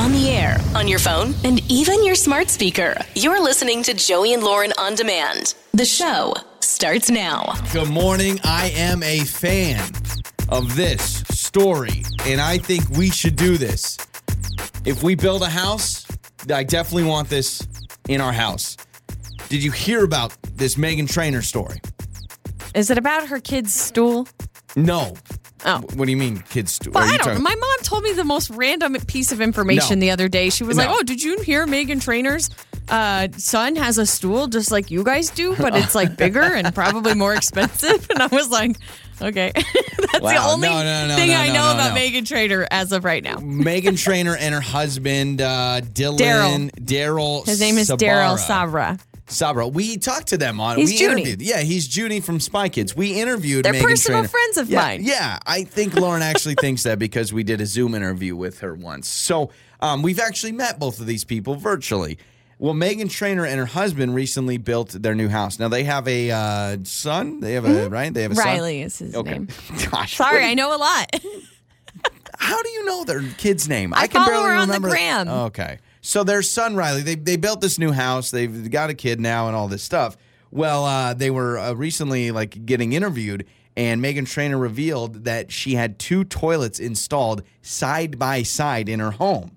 on the air, on your phone, and even your smart speaker. You're listening to Joey and Lauren on demand. The show starts now. Good morning. I am a fan of this story, and I think we should do this. If we build a house, I definitely want this in our house. Did you hear about this Meghan Trainor story? Is it about her kid's stool? No. Oh. What do you mean, kids? Sto- But are you I don't talking- My mom told me the most random piece of information No. the other day. She was like, "Oh, did you hear Meghan Trainor's uh, son has a stool just like you guys do, but it's like bigger and probably more expensive?" And I was like, "Okay, that's the only No, no, no, thing no, I know no, about no. Meghan Trainor as of right now." Meghan Trainor and her husband, uh, Dylan, Daryl. Daryl. His name is Daryl Sabara. Sabara. We talked to them on. He's we Junie. interviewed. Yeah, he's Junie from Spy Kids. We interviewed. They're Meghan personal Trainor. friends of yeah, mine. Yeah, I think Lauren actually thinks that because we did a Zoom interview with her once. So um, we've actually met both of these people virtually. Well, Meghan Trainor and her husband recently built their new house. Now they have a uh, son. They have a right. They have a son. Mm-hmm. Riley is his Okay. name. Gosh, Sorry, I know a lot. How do you know their kid's name? I can follow barely her on the remember. gram. Okay. So their son Riley, they they built this new house. They've got a kid now and all this stuff. Well, uh, they were uh, recently like getting interviewed, and Meghan Trainor revealed that she had two toilets installed side by side in her home.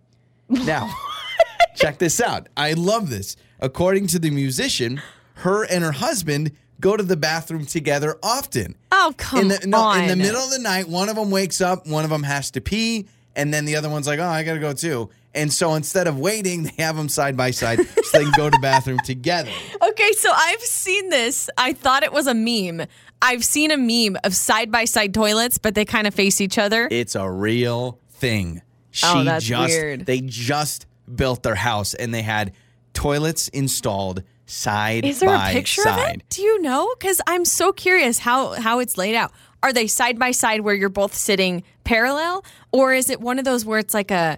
Now, check this out. I love this. According to the musician, her and her husband go to the bathroom together often Oh come in the, no, on! in the middle of the night, one of them wakes up, one of them has to pee, and then the other one's like, "Oh, I gotta go too." And so instead of waiting, they have them side by side so they can go to the bathroom together. Okay, so I've seen this. I thought it was a meme. I've seen a meme of side by side toilets, but they kind of face each other. It's a real thing. Oh, she Oh, that's just weird. they just built their house and they had toilets installed side by side. Is there by a picture side. of it? Do you know? Because I'm so curious how how it's laid out. Are they side by side where you're both sitting parallel, or is it one of those where it's like a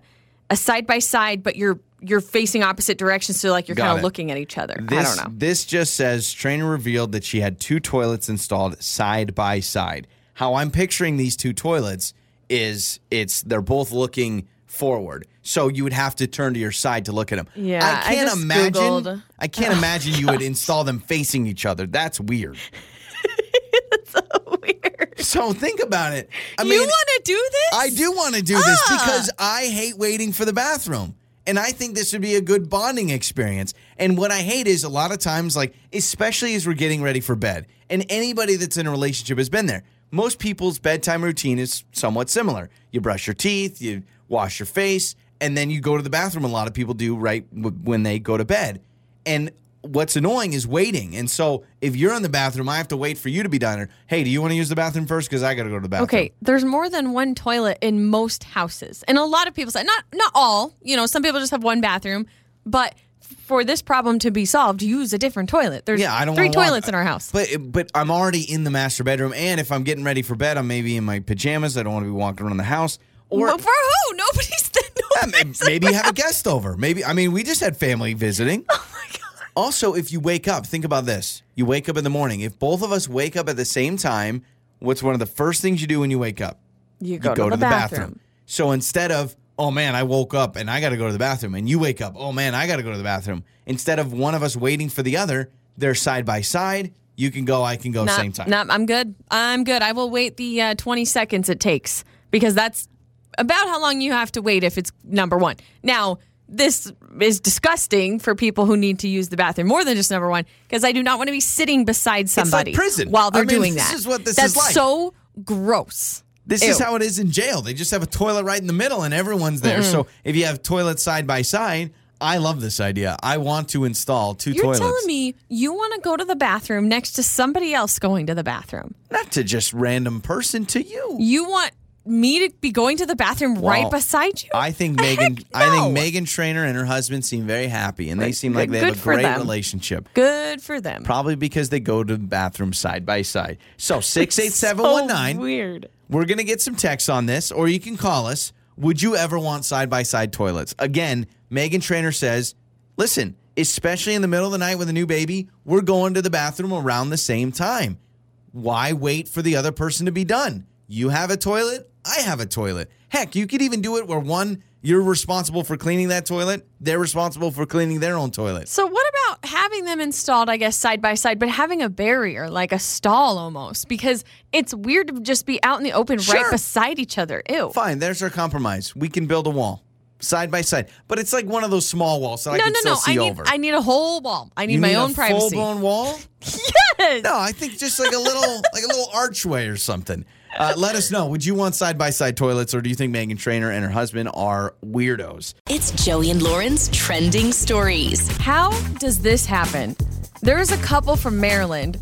a side by side, but you're you're facing opposite directions, so like you're kind of looking at each other? This, I don't know. This just says Trainor revealed that she had two toilets installed side by side. How I'm picturing these two toilets is it's they're both looking forward. So you would have to turn to your side to look at them. Yeah, I I can't just imagine. Googled. I can't imagine you would install them facing each other. That's weird. Weird. So think about it. I you mean, want to do this? I do want to do this Ah. because I hate waiting for the bathroom. And I think this would be a good bonding experience. And what I hate is a lot of times, like, especially as we're getting ready for bed, and anybody that's in a relationship has been there. Most people's bedtime routine is somewhat similar. You brush your teeth, you wash your face, and then you go to the bathroom. A lot of people do right w- when they go to bed. And what's annoying is waiting. And so if you're in the bathroom, I have to wait for you to be done. Or, hey, do you want to use the bathroom first? Because I got to go to the bathroom. Okay, there's more than one toilet in most houses, and a lot of people say not not all. You know, some people just have one bathroom, but for this problem to be solved, use a different toilet. There's Yeah, I don't three wanna walk- toilets in our house. But but I'm already in the master bedroom, and if I'm getting ready for bed, I'm maybe in my pajamas. I don't want to be walking around the house. Or Well, for who? Nobody's. Yeah, maybe have a guest over. Maybe I mean we just had family visiting. Oh my god. Also, if you wake up, think about this. You wake up in the morning. If both of us wake up at the same time, what's one of the first things you do when you wake up? You go, to, the, bathroom. So instead of, oh man, I woke up and I got to go to the bathroom, and you wake up, oh man, I got to go to the bathroom. Instead of one of us waiting for the other, they're side by side. You can go, I can go, Nah, same time. nah, I'm good. I'm good. I will wait the uh, 20 seconds it takes because that's about how long you have to wait if it's number one. Now, this is disgusting for people who need to use the bathroom more than just number one because I do not want to be sitting beside like somebody prison. while they're I mean, doing this that. is what this that's is like. so gross. This is how it is in jail. They just have a toilet right in the middle and everyone's there. So mm-hmm. if you have toilets side by side, I love this idea. I want to install 2 You're toilets. telling me you want to go to the bathroom next to somebody else going to the bathroom. Not to just random person, to you. You want me to be going to the bathroom right beside you? I think Meghan. Heck I think Meghan Trainor and her husband seem very happy, and they seem like they Good have a great them. relationship. Good for them. Probably because they go to the bathroom side by side. So six eight seven one nine. So weird. We're gonna get some texts on this, or you can call us. Would you ever want side by side toilets? Again, Meghan Trainor says, listen, especially in the middle of the night with a new baby, we're going to the bathroom around the same time. Why wait for the other person to be done? You have a toilet, I have a toilet. Heck, you could even do it where one You're responsible for cleaning that toilet. They're responsible for cleaning their own toilet. So what about having them installed, I guess, side by side, but having a barrier, like a stall almost? Because it's weird to just be out in the open Sure. right beside each other. Ew. Fine, there's our compromise. We can build a wall side by side, but it's like one of those small walls that I no, can no, still no. see I need over. I need a whole wall. I need you my need own a privacy. Full-blown wall? Yes. No, I think just like a little, like a little archway or something. Uh, let us know. Would you want side by side toilets, or do you think Meghan Trainor and her husband are weirdos? It's Joey and Lauren's trending stories. How does this happen? There is a couple from Maryland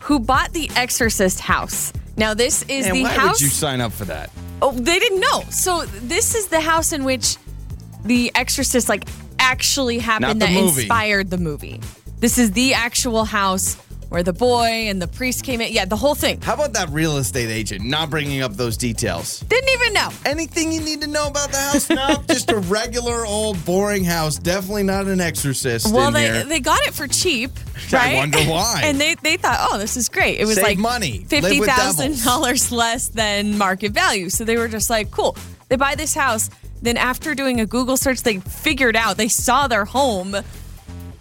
who bought the Exorcist house. Now this is And the why house. would you sign up for that? Oh, they didn't know. So this is the house in which the Exorcist like actually happened Not the that movie. inspired the movie. This is the actual house where the boy and the priest came in. Yeah, the whole thing. How about that real estate agent not bringing up those details? Didn't even know. Anything you need to know about the house? No, just a regular old boring house. Definitely not an exorcist Well, they here. they got it for cheap, I right? wonder why. And they they thought, oh, this is great. It was Save like money. Fifty with dollars less than market value. So they were just like, cool. They buy this house. Then after doing a Google search, they figured out they saw their home.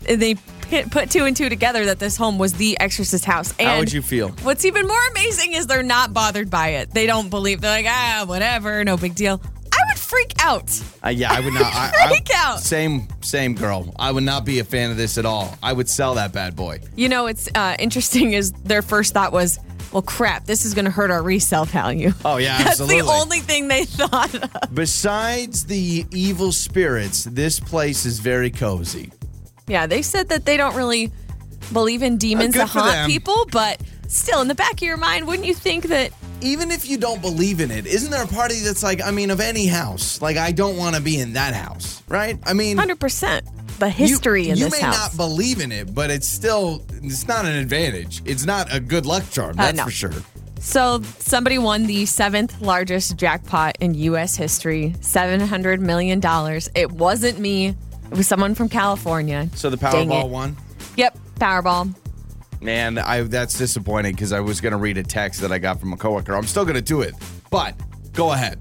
And they put put two and two together that this home was the Exorcist house. And How would you feel? What's even more amazing is they're not bothered by it. They don't believe. They're like, ah, whatever, no big deal. I would freak out. Uh, yeah, I would not. I, I- Freak out. Same, same girl. I would not be a fan of this at all. I would sell that bad boy. You know, it's uh, interesting. Is their first thought was, well, crap, this is going to hurt our resale value. Oh yeah, That's absolutely. the only thing they thought of. Besides the evil spirits, this place is very cozy. Yeah, they said that they don't really believe in demons Uh, that haunt them. people, but still, in the back of your mind, wouldn't you think that? Even if you don't believe in it, isn't there a party that's like, I mean, of any house, like I don't want to be in that house, right? I mean, 100% the history you, in you this may house. not believe in it, but it's still it's not an advantage. It's not a good luck charm, Uh, that's no. for sure. So somebody won the seventh largest jackpot in U.S. history, seven hundred million dollars. It wasn't me. It was someone from California. So the Dang Powerball it. one. Yep, Powerball. Man, I that's disappointing because I was gonna read a text that I got from a coworker. I'm still gonna do it, but go ahead.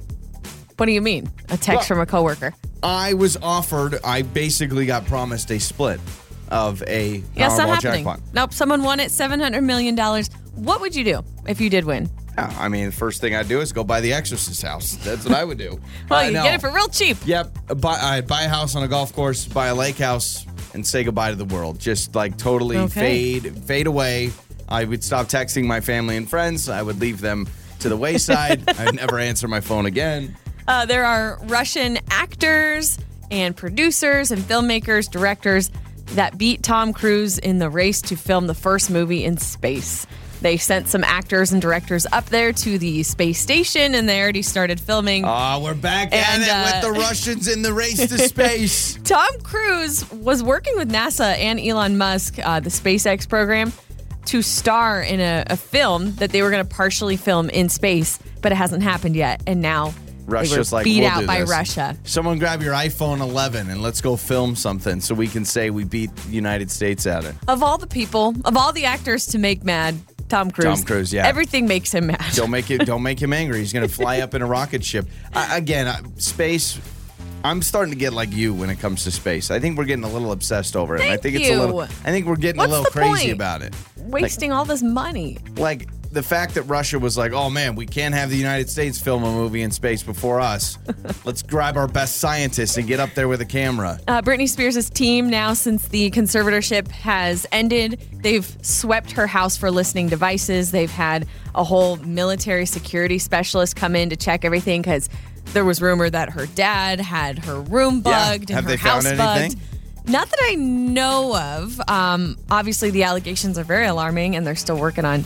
What do you mean? A text Well- from a coworker? I was offered. I basically got promised a split of a Yeah, it's not Powerball happening. jackpot. Nope, someone won it, seven hundred million dollars. What would you do if you did win? Yeah, I mean, the first thing I'd do is go buy the Exorcist house. That's what I would do. Well, I you know. get it for real cheap. Yep. Buy, I'd buy a house on a golf course, buy a lake house, and say goodbye to the world. Just like totally Okay. fade, fade away. I would stop texting my family and friends. I would leave them to the wayside. I'd never answer my phone again. Uh, there are Russian actors and producers and filmmakers, directors that beat Tom Cruise in the race to film the first movie in space. They sent some actors and directors up there to the space station and they already started filming. Oh, we're back And, at it uh, with the Russians in the race to space. Tom Cruise was working with NASA and Elon Musk, uh, the SpaceX program, to star in a, a film that they were going to partially film in space, but it hasn't happened yet. And now Russia's they were like, beat we'll out do by this. Russia. Someone grab your iPhone 11 and let's go film something so we can say we beat the United States at it. Of all the people, of all the actors to make mad, Tom Cruise. Tom Cruise, yeah. Everything makes him mad. Don't make it. Don't make him angry. He's going to fly up in a rocket ship. I, again, I, space. I'm starting to get like you when it comes to space. I think we're getting a little obsessed over it. and I Thank think it's a little. you. I think we're getting What's a little crazy point? about it. Wasting all this money. Like the fact that Russia was like, "Oh man, we can't have the United States film a movie in space before us. Let's grab our best scientists and get up there with a camera." Uh, Britney Spears' team now, since the conservatorship has ended, they've swept her house for listening devices. They've had a whole military security specialist come in to check everything because there was rumor that her dad had her room Yeah. bugged Have and her they found house anything? bugged. Not that I know of. Um, obviously, the allegations are very alarming, and they're still working on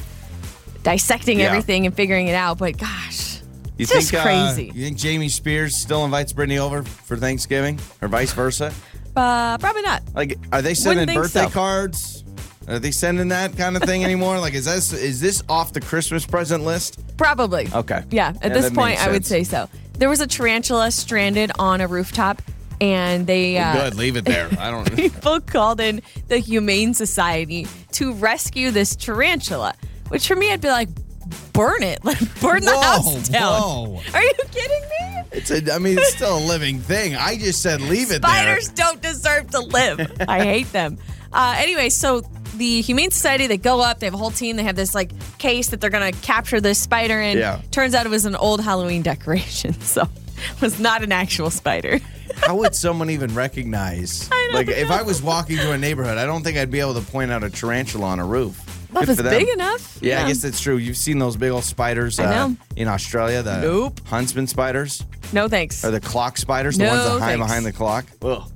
dissecting Yeah. everything and figuring it out. But gosh, You it's just think uh, crazy. you think Jamie Spears still invites Britney over for Thanksgiving, or vice versa? uh, probably not. Like, are they sending birthday so. cards? Are they sending that kind of thing anymore? like, is this is this off the Christmas present list? Probably. Okay. Yeah, at Yeah, this point, I would say so. There was a tarantula stranded on a rooftop, and they uh, Good, leave it there. I don't. people called in the Humane Society to rescue this tarantula. Which for me, I'd be like, burn it, like burn the Whoa, house down. whoa. Are you kidding me? It's a, I mean, it's still a living thing. I just said leave it there. Spiders there. don't deserve to live. I hate them. Uh, anyway, so the Humane Society, they go up, they have a whole team, they have this like case that they're going to capture this spider in. Yeah. Turns out it was an old Halloween decoration. So it was not an actual spider. How would someone even recognize? don't like, if. I was walking through a neighborhood, I don't think I'd be able to point out a tarantula on a roof. Well, if Good it's big enough. Yeah, I guess that's true. You've seen those big old spiders uh, in Australia, the Nope. huntsman spiders No thanks. or the clock spiders, the No, ones that hide behind the clock. Ugh.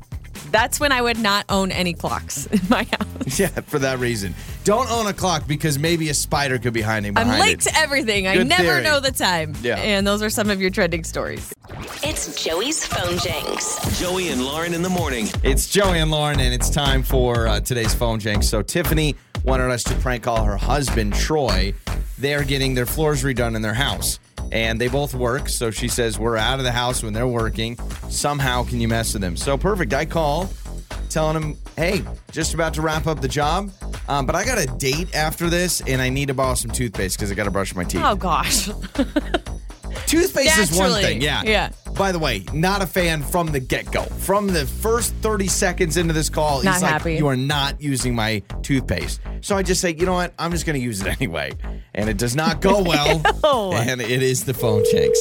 That's when I would not own any clocks in my house. Yeah, for that reason. Don't own a clock because maybe a spider could be hiding behind it. I'm late it. to everything. I never theory. know the time. Yeah. And those are some of your trending stories. It's Joey's phone janks. Joey and Lauren in the morning. It's Joey and Lauren, and it's time for uh, today's phone jank. So Tiffany wanted us to prank call her husband, Troy. They're getting their floors redone in their house. And they both work, so she says we're out of the house when they're working. Somehow, can you mess with them? So perfect. I call, telling him, "Hey, just about to wrap up the job, um, but I got a date after this, and I need to borrow some toothpaste because I got to brush my teeth." Oh, gosh. Toothpaste is one thing, yeah. yeah. By the way, not a fan from the get go. From the first 30 seconds into this call, Not he's like. You are not using my toothpaste. So I just say, you know what? I'm just going to use it anyway. And it does not go well. Ew. and it is the phone Jenks.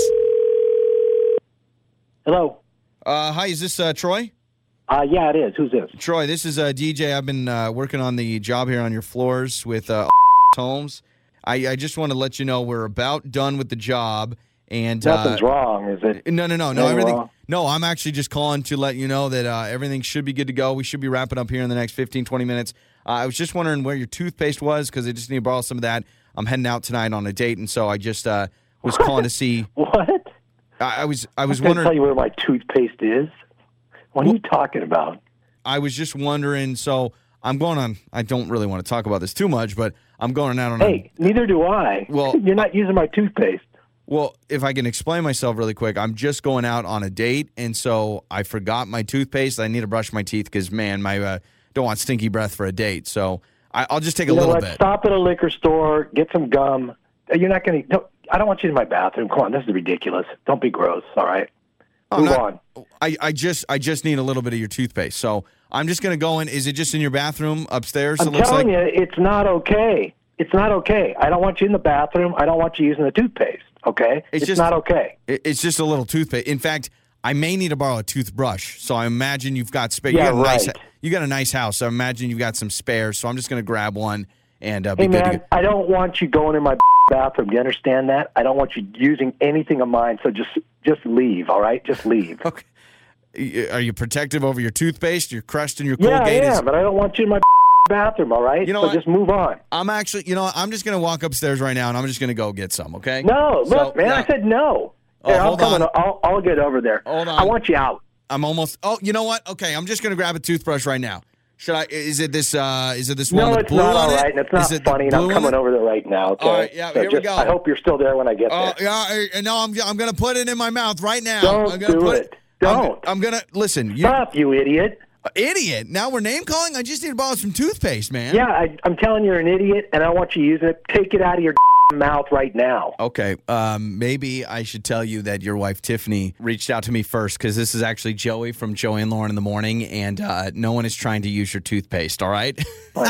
Hello. Uh, hi, is this uh, Troy? Uh, yeah, it is. Who's this? Troy, this is uh, DJ. I've been uh, working on the job here on your floors with uh, Homes. I, I just want to let you know we're about done with the job. And Nothing's uh, wrong, is it? No, no, no, no. Very Everything. well. No, I'm actually just calling to let you know that uh, everything should be good to go. We should be wrapping up here in the next 15, 20 minutes. Uh, I was just wondering where your toothpaste was because I just need to borrow some of that. I'm heading out tonight on a date, and so I just uh, was calling to see. What? I, I was, I was I can tell wondering. you where my toothpaste is. What are you talking about? I was just wondering. So I'm going on. I don't really want to talk about this too much, but I'm going out on. A Hey, neither do I. Well, you're not using my toothpaste. A, well, if I can explain myself really quick, I'm just going out on a date, and so I forgot my toothpaste. I need to brush my teeth because man, my uh, don't want stinky breath for a date. So I, I'll just take a You know little what? bit. Stop at a liquor store, get some gum. You're not going to. I don't want you in my bathroom. Come on, this is ridiculous. Don't be gross. All right. I'm Move not- on. I, I just I just need a little bit of your toothpaste. So I'm just gonna go in. Is it just in your bathroom upstairs? I'm it looks telling like you, it's not okay. It's not okay. I don't want you in the bathroom. I don't want you using the toothpaste. Okay? It's It's, just- not okay. it's just a little toothpaste. In fact, I may need to borrow a toothbrush. So I imagine you've got spare. Yeah, you got a nice right. you got a nice house. So I imagine you've got some spares. So I'm just gonna grab one and uh, be Hey good to man, go. I don't want you going in my bathroom. Do you understand that? I don't want you using anything of mine. So just just leave. All right, just leave. Okay. Are you protective over your toothpaste? Your Crest and your Colgate yeah, is. but I don't want you in my bathroom. All right, You know so what? just move on. I'm actually, you know. I'm just gonna walk upstairs right now, and I'm just gonna go get some. Okay? No, So, look, man, now- I said no. Oh, Here, I'm coming. on. I'll, I'll get over there. Hold on. I want you out. I'm almost. Oh, you know what? Okay, I'm just gonna grab a toothbrush right now. Should I? Is it this? uh Is it this one No, it's blue not all it? and it's not Is it funny. And I'm coming over there right now. Okay. All right, yeah, So here we go. I hope you're still there when I get Oh there. yeah, I- no, I'm I'm gonna put it in my mouth right now. Don't I'm gonna do put it. I'm- Don't. I'm, gonna listen. You Stop, you idiot. Idiot. Now we're name calling. I just need to borrow some toothpaste, man. Yeah, I, I'm telling you, you're an idiot, and I want you using it. Take it out of your mouth right now. Okay. Um, maybe I should tell you that your wife Tiffany reached out to me first because this is actually Joey from Joey and Lauren in the morning, and uh, no one is trying to use your toothpaste. All right.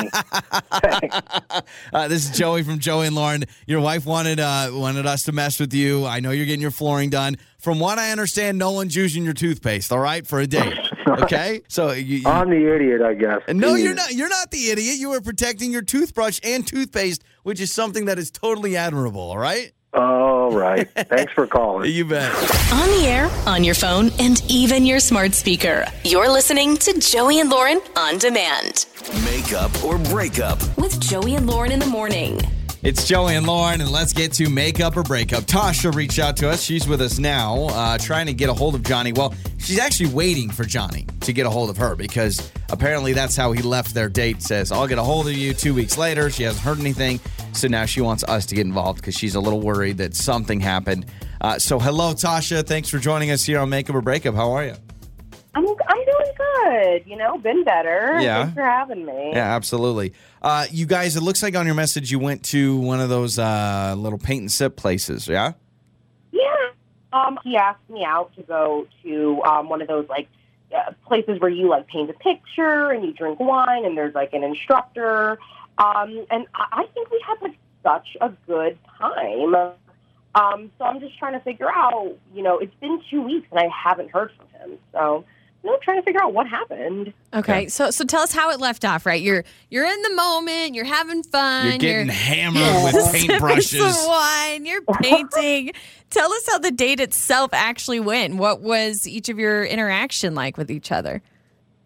Uh, this is Joey from Joey and Lauren. Your wife wanted uh, wanted us to mess with you. I know you're getting your flooring done. From what I understand, no one's using your toothpaste. All right, for a date. Okay, so you, you- I'm the idiot, I guess. no, you're not. You're not the idiot. You were protecting your toothbrush and toothpaste, which is something that is totally admirable. All right, All right. Thanks for calling. you bet. On the air, on your phone, and even your smart speaker. You're listening to Joey and Lauren on demand Make up or breakup. with Joey and Lauren in the morning. It's Joey and Lauren, and let's get to makeup or breakup. Tasha reached out to us. She's with us now, uh, trying to get a hold of Johnny. Well, she's actually waiting for Johnny to get a hold of her because apparently that's how he left their date. Says, I'll get a hold of you two weeks later. She hasn't heard anything. So now she wants us to get involved because she's a little worried that something happened. Uh, so, hello, Tasha. Thanks for joining us here on Makeup or Breakup. How are you? I'm I'm doing good. You know, been better. Yeah. Thanks for having me. Yeah, absolutely. Uh, you guys, it looks like on your message you went to one of those uh, little paint and sip places, yeah? Yeah. Um, he asked me out to go to um, one of those like uh, places where you like paint a picture and you drink wine and there's like an instructor. Um, and I, I think we had like such a good time. Um, so I'm just trying to figure out, you know, it's been two weeks and I haven't heard from him. So, you know, trying to figure out what happened. Okay, so so tell us how it left off. Right, you're you're in the moment, you're having fun, You're getting hammered with sipping paintbrushes. some wine, you're painting. tell us how the date itself actually went. What was each of your interaction like with each other?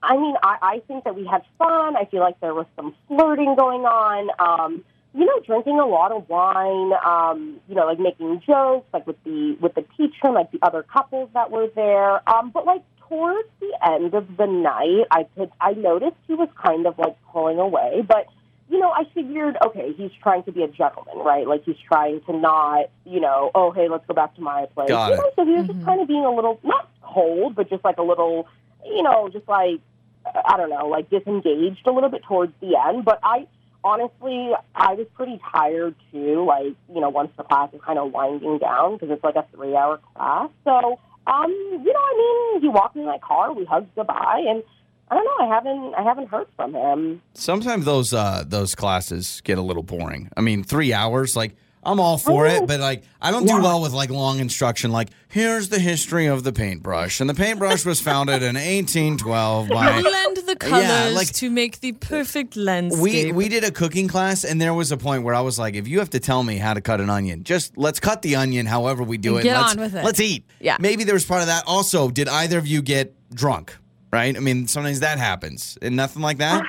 I mean, I, I think that we had fun. I feel like there was some flirting going on. Um, you know, drinking a lot of wine. Um, you know, like making jokes, like with the with the teacher, and like the other couples that were there. Um, but like towards the end of the night, I could I noticed he was kind of like pulling away, but. You know, I figured, okay, he's trying to be a gentleman, right? Like he's trying to not, you know, oh, hey, let's go back to my place. Got you it. know, so he was just kind of being a little, not cold, but just like a little, you know, just like I don't know, like disengaged a little bit towards the end. But I honestly, I was pretty tired too. Like you know, once the class is kind of winding down because it's like a three-hour class. So, um, you know, I mean, he walked in my car, we hugged goodbye, and I don't know, I haven't, I haven't heard from him. Sometimes those uh, those classes get a little boring. I mean, three hours, like I'm all for it, but like I don't do Yeah. well with like long instruction. Like here's the history of the paintbrush, and the paintbrush was founded in 1812 by. Blend the colors yeah, like- to make the perfect landscape. We we did a cooking class, and there was a point where I was like, if you have to tell me how to cut an onion, just let's cut the onion. However we do it. get let's, on with it. Let's eat. Yeah. Maybe there was part of that. Also, did either of you get drunk? Right. I mean, sometimes that happens, and nothing like that.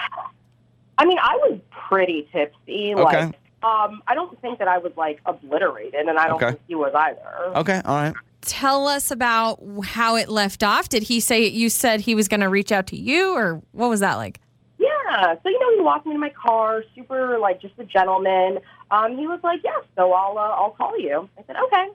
I mean, I was pretty tipsy. Okay. Like, um, I don't think that I was like obliterated, and I don't Okay. think he was either. Okay. All right. Tell us about how it left off. Did he say you said he was going to reach out to you, or what was that like? Yeah. So you know, he walked me to my car, super like just a gentleman. Um, he was like, "Yeah, so I'll uh, I'll call you." I said, "Okay."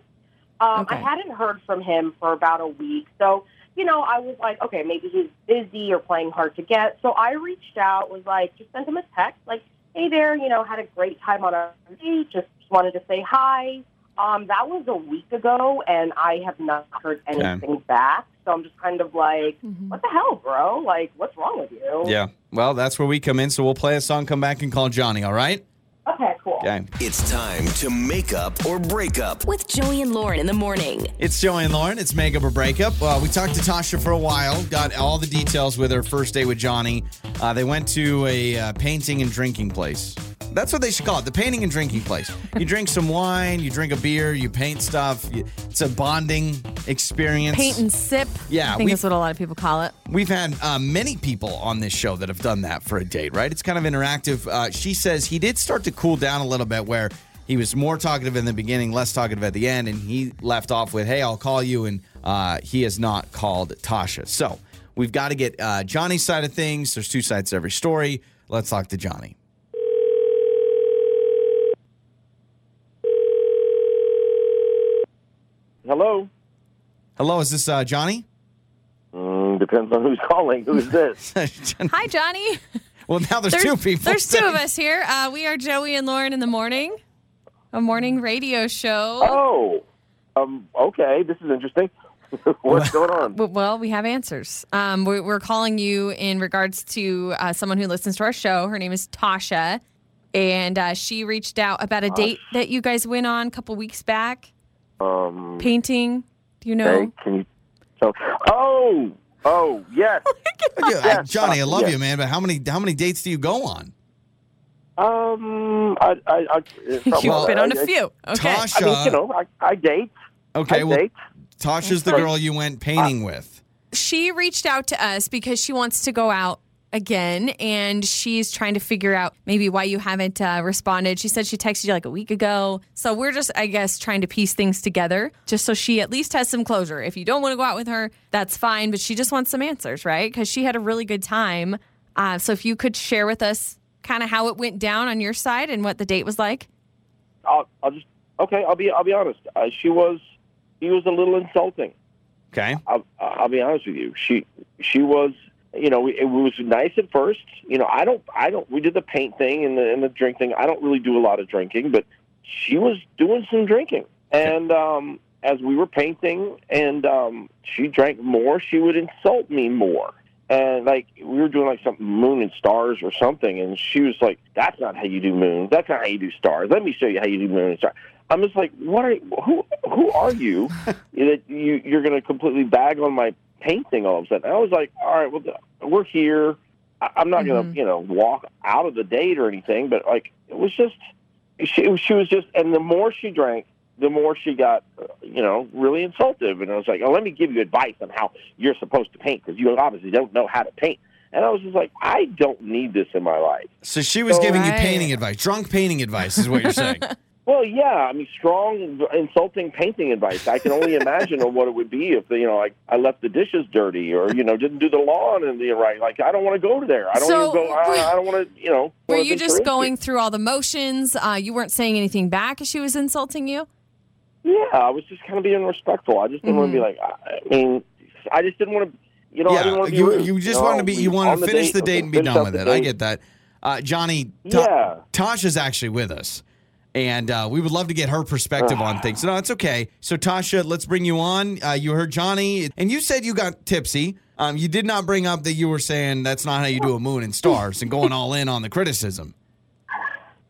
Um, Okay. I hadn't heard from him for about a week, so you know, I was like, "Okay, maybe he's busy or playing hard to get." So I reached out, was like, just sent him a text, like, "Hey there, you know, had a great time on our date. Just wanted to say hi." Um, that was a week ago, and I have not heard anything back. So I'm just kind of like, "What the hell, bro? Like, what's wrong with you?" Yeah. Well, that's where we come in. So we'll play a song, come back, and call Johnny. All right. Okay, cool. Okay. It's time to make up or break up. With Joey and Lauren in the morning. It's Joey and Lauren. It's makeup or break up. Uh, we talked to Tasha for a while. Got all the details with her first day with Johnny. Uh, they went to a uh, painting and drinking place. That's what they should call it. The painting and drinking place. You drink some wine. You drink a beer. You paint stuff. You, it's a bonding experience. Paint and sip. Yeah, I think that's what a lot of people call it. We've had uh, many people on this show that have done that for a date, right? It's kind of interactive. Uh, she says he did start to cool down a little bit where he was more talkative in the beginning, less talkative at the end, and he left off with, hey, I'll call you, and uh, he has not called Tasha. So we've got to get uh, Johnny's side of things. There's two sides to every story. Let's talk to Johnny. Hello. Hello, is this uh, Johnny? Mm, depends on who's calling. Who's this? Hi, Johnny. well, now there's, There's, two people. There's two of us here. Uh, we are Joey and Lauren in the morning, a morning radio show. oh, um, okay. This is interesting. What's going on? Well, we have answers. Um, we- we're calling you in regards to uh, someone who listens to our show. Her name is Tasha, and uh, she reached out about a date that you guys went on a couple weeks back. Um, Painting. Do you know? hey, can you tell? Oh, oh, yes. Yeah, Yes, Johnny, I love yes. you, man, but how many how many dates do you go on? Um, I, I, I You've well, been on a few. Okay. Tasha, I mean, you know, I, I date. okay, I well, date. Tasha's the girl you went painting with. she reached out to us because she wants to go out again and she's trying to figure out maybe why you haven't uh, responded. She said she texted you like a week ago. So we're just, I guess, trying to piece things together just so she at least has some closure. If you don't want to go out with her, that's fine, but she just wants some answers, right? Because she had a really good time. Uh, so if you could share with us kind of how it went down on your side and what the date was like. I'll, I'll just okay. I'll be, I'll be honest. Uh, she was, he was a little insulting. Okay. I'll, I'll be honest with you. She she was you know it was nice at first. You know I don't I don't we did the paint thing and the and the drink thing. I don't really do a lot of drinking, but she was doing some drinking, and um, as we were painting and um, she drank more, she would insult me more. And like we were doing like something moon and stars or something, and she was like, "That's not how you do moons. That's not how you do stars. Let me show you how you do moon and stars." I'm just like, "What are who? Who are you that you you're going to completely bag on my painting all of a sudden?" I was like, "All right, well, we're here. I- I'm not going to you know walk out of the date or anything, but like it was just she she was just, and the more she drank, the more she got, uh, you know, really insultive. And I was like, oh, let me give you advice on how you're supposed to paint because you obviously don't know how to paint. And I was just like, I don't need this in my life. So she was So- giving you painting advice, drunk painting advice, is what you're saying. Well, yeah, I mean, strong, insulting painting advice. I can only imagine on what it would be if, you know, like I left the dishes dirty or, you know, didn't do the lawn and the right. Like, I don't want to go to there. I don't So, even go, I, I don't want to, you know. Were you venture just into it. going through all the motions? Uh, you weren't saying anything back as she was insulting you? Yeah, I was just kind of being respectful. I just didn't want to be like, I I mean, I just didn't want to, you know, I didn't yeah, want to be you, rude, you just know? want to be, you We- want to finish the okay, date and be done with the it. I get that. Uh, Johnny, Ta- Yeah. Tasha's actually with us. And uh, we would love to get her perspective on things. No, it's okay. So, Tasha, let's bring you on. Uh, you heard Johnny, and you said you got tipsy. Um, you did not bring up that you were saying that's not how you do a moon and stars and going all in on the criticism.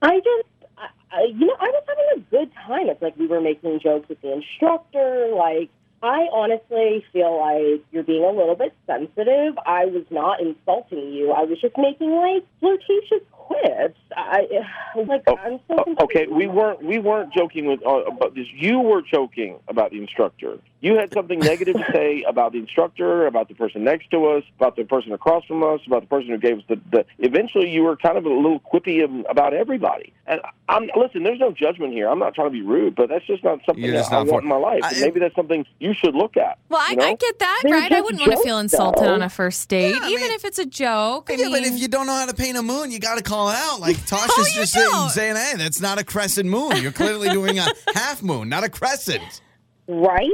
I just, I, you know, I was having a good time. It's like we were making jokes with the instructor. Like, I honestly feel like you're being a little bit sensitive. I was not insulting you. I was just making like flirtatious quips. I like Oh, I'm so oh, confused. okay, we weren't we weren't joking with uh, about this. You were joking about the instructor. You had something negative to say about the instructor, about the person next to us, about the person across from us, about the person who gave us the. the eventually, you were kind of a little quippy about everybody. And I'm listen. There's no judgment here. I'm not trying to be rude, but that's just not something You're that just I not for- want in my life. I- And maybe that's something you should look at. Well, I, you know? I get that, They're right? I wouldn't want to feel insulted though. on a first date, Yeah, even mean- if it's a joke. I yeah, but if you don't know how to paint a moon, you got to call it out. Like Tasha's Oh, just saying, saying, hey, that's not a crescent moon. You're clearly doing a half moon, not a crescent. Right?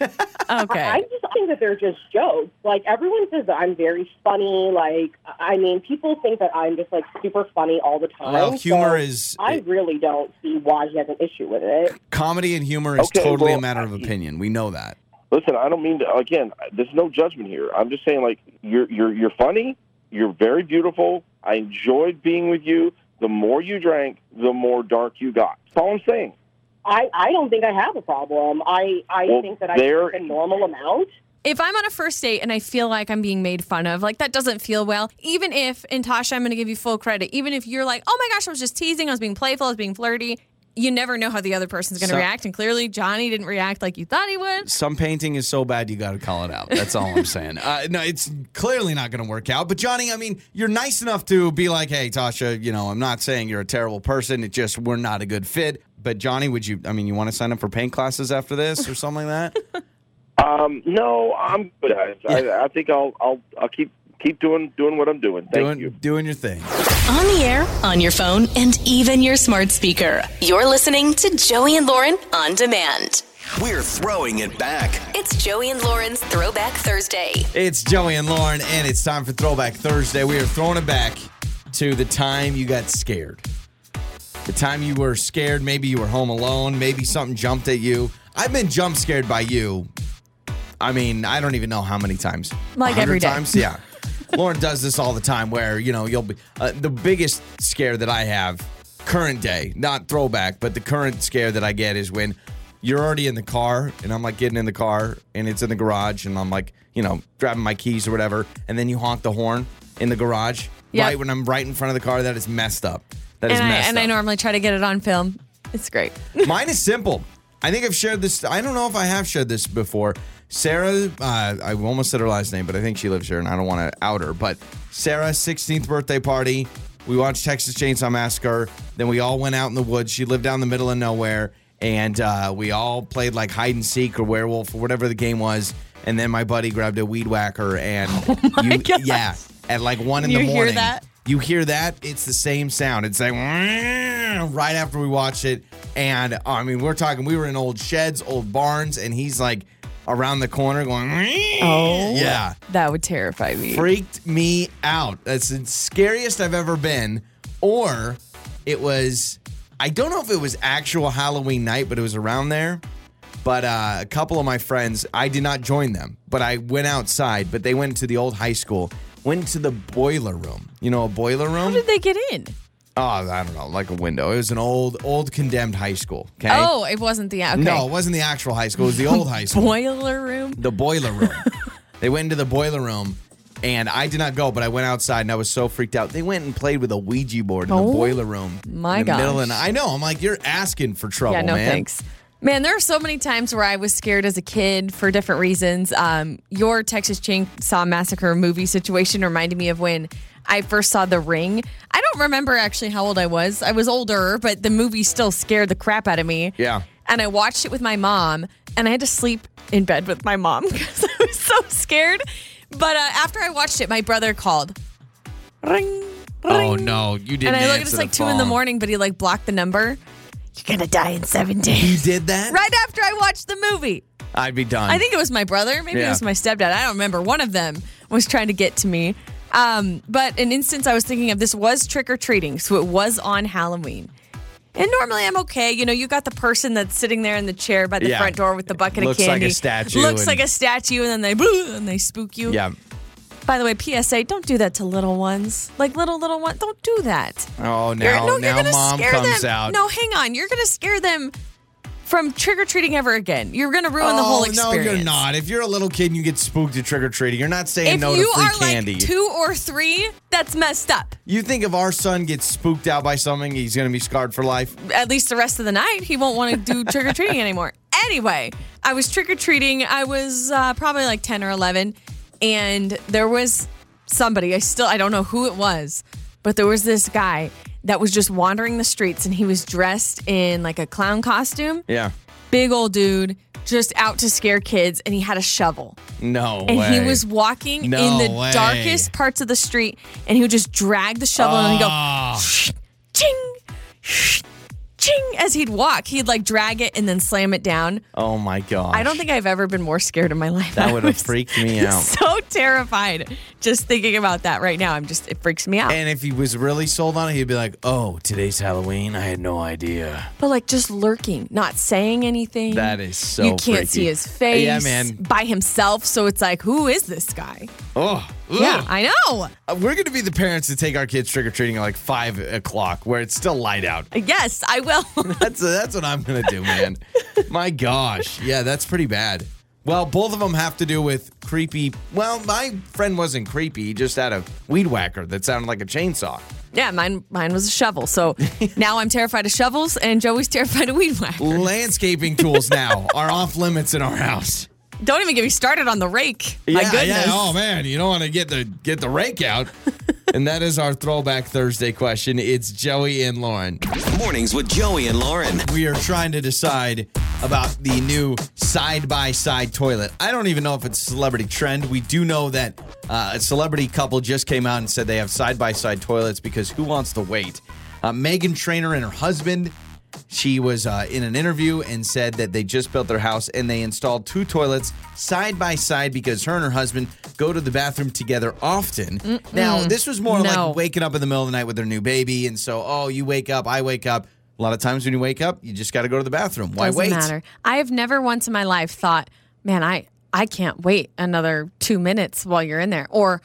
okay. I just think that they're just jokes. Like everyone says that I'm very funny. Like I mean, people think that I'm just like super funny all the time. Well, humor so is I really don't see why he has an issue with it. comedy and humor is Okay, totally a well, matter of opinion. We know that. Listen, I don't mean to. Again, there's no judgment here. I'm just saying, like you're you're you're funny. You're very beautiful. I enjoyed being with you. The more you drank, the more dark you got. That's all I'm saying. I, I don't think I have a problem. I, I Well, think that I there- drink a normal amount. if I'm on a first date and I feel like I'm being made fun of, like that doesn't feel well. Even if, and Tasha, I'm going to give you full credit, even if you're like, oh my gosh, I was just teasing, I was being playful, I was being flirty, you never know how the other person's going to So- react. And clearly, Johnny didn't react like you thought he would. Some painting is so bad you got to call it out. That's all I'm saying. Uh, no, it's clearly not going to work out. But Johnny, I mean, you're nice enough to be like, "Hey, Tasha, you know, I'm not saying you're a terrible person. It just we're not a good fit." But Johnny, would you? I mean, you want to sign up for paint classes after this or something like that? Um, no, I'm good. I, I, I think I'll I'll I'll keep keep doing doing what I'm doing. Thank doing you. doing your thing. On the air, on your phone, and even your smart speaker. You're listening to Joey and Lauren on demand. We're throwing it back. It's Joey and Lauren's Throwback Thursday. It's Joey and Lauren, and it's time for Throwback Thursday. We are throwing it back to the time you got scared. The time you were scared, maybe you were home alone, maybe something jumped at you. I've been jump scared by you. I mean, I don't even know how many times. Like 100 every day. times? Yeah. Lauren does this all the time where, you know, you'll be uh, the biggest scare that I have current day, not throwback, but the current scare that I get is when you're already in the car and I'm like getting in the car and it's in the garage and I'm like, you know, grabbing my keys or whatever, and then you honk the horn in the garage Yep. right when I'm right in front of the car. That is messed up. That is And I, messed and I up. normally try to get it on film. It's great. Mine is simple. I think I've shared this. I don't know if I have shared this before. Sarah, uh, I almost said her last name, but I think she lives here and I don't want to out her. But Sarah's 16th birthday party. We watched Texas Chainsaw Massacre. Then we all went out in the woods. She lived down the middle of nowhere. And uh, we all played like hide and seek or werewolf or whatever the game was. And then my buddy grabbed a weed whacker and you, God. yeah, at like one in You the hear morning. that? You hear that? It's the same sound. It's like right after we watched it. And I mean, we're talking, we were in old sheds, old barns, and he's like around the corner going, Oh. yeah. That would terrify me. Freaked me out. That's the scariest I've ever been. Or it was, I don't know if it was actual Halloween night, but it was around there. But uh, a couple of my friends, I did not join them, but I went outside. But they went to the old high school, went to the boiler room. You know, a boiler room. How did they get in? Oh, I don't know, like a window. It was an old, old condemned high school. Okay. Oh, it wasn't the okay. No, it wasn't the actual high school. It was the old high school. boiler room. the boiler room. they went into the boiler room, and I did not go, but I went outside and I was so freaked out. They went and played with a Ouija board in the Oh, boiler room. my the middle the night. I know. I'm like, you're asking for trouble, Yeah, no man. thanks. Man, there are so many times where I was scared as a kid for different reasons. Um, your Texas Chainsaw Massacre movie situation reminded me of when I first saw The Ring. I don't remember actually how old I was. I was older, but the movie still scared the crap out of me. Yeah. And I watched it with my mom, and I had to sleep in bed with my mom because I was so scared. But uh, after I watched it, my brother called. Ring. Oh no, you didn't. And I looked at it's like two in the morning, but he like blocked the number. You're gonna die in seven days. You did that? Right after I watched the movie. I'd be done. I think it was my brother, maybe it was my stepdad. I don't remember. One of them was trying to get to me. Um, but an instance I was thinking of, this was trick or treating, so it was on Halloween. And normally I'm okay. You know, you got the person that's sitting there in the chair by the Yeah. front door with the bucket Looks of like a candy. statue Looks and- like a statue, and then they boo, and they spook you. Yeah. By the way, PSA: Don't do that to little ones. Like little little ones, don't do that. Oh, You're- now no, you're now gonna mom scare comes them. out. No, hang on. You're gonna scare them from trick or treating ever again. You're gonna ruin the whole whole no, you're not. If you're a little kid and you get spooked at trick or treating, you're not saying If no you to free are candy. like two or three, that's messed up. you think if our son gets spooked out by something, he's going to be scarred for life? At least the rest of the night, he won't want to do trick or treating anymore. Anyway, I was trick or treating. I was uh, probably like ten or eleven, and there was somebody. I still I don't know who it was, but there was this guy that was just wandering the streets, and he was dressed in like a clown costume. Yeah. big old dude just out to scare kids and he had a shovel No and way. he was walking No in the way. darkest parts of the street and he would just drag the shovel and he'd go Ah. ching ching as he'd walk he'd like drag it and then slam it down Oh my god. i don't think i've ever been more scared in my life that would have freaked me out. so terrified just thinking about that right now i'm just it freaks me out And if he was really sold on it, he'd be like, "Oh, today's Halloween. I had no idea." but like just lurking not saying anything That is so you can't freaky. see his face Yeah, man. by himself so it's like who is this guy Oh, Yeah. I know. Uh, We're gonna be the parents to take our kids trick or treating at like five o'clock, where it's still light out. Yes, I will. That's that's what I'm gonna do, man. My gosh, yeah, that's pretty bad. Well, both of them have to do with creepy. Well, my friend wasn't creepy; he just had a weed whacker that sounded like a chainsaw. yeah, mine mine was a shovel. So now I'm terrified of shovels, and Joey's terrified of weed whacker. Landscaping tools now are off limits in our house. Don't even get me started on the rake. My yeah, goodness. yeah. Oh man, you don't want to get the get the rake out. and that is our throwback Thursday question. It's Joey and Lauren. Mornings with Joey and Lauren. We are trying to decide about the new side by side toilet. I don't even know if it's a celebrity trend. We do know that uh, a celebrity couple just came out and said they have side by side toilets because who wants to wait? Uh, Meghan Trainor and her husband. She was uh, in an interview and said that they just built their house and they installed two toilets side by side because her and her husband go to the bathroom together often. Now, this was more No. like waking up in the middle of the night with their new baby. And so, oh, you wake up, I wake up. A lot of times when you wake up, you just got to go to the bathroom. Why Doesn't wait? matter. I have never once in my life thought, man, I I can't wait another two minutes while you're in there, or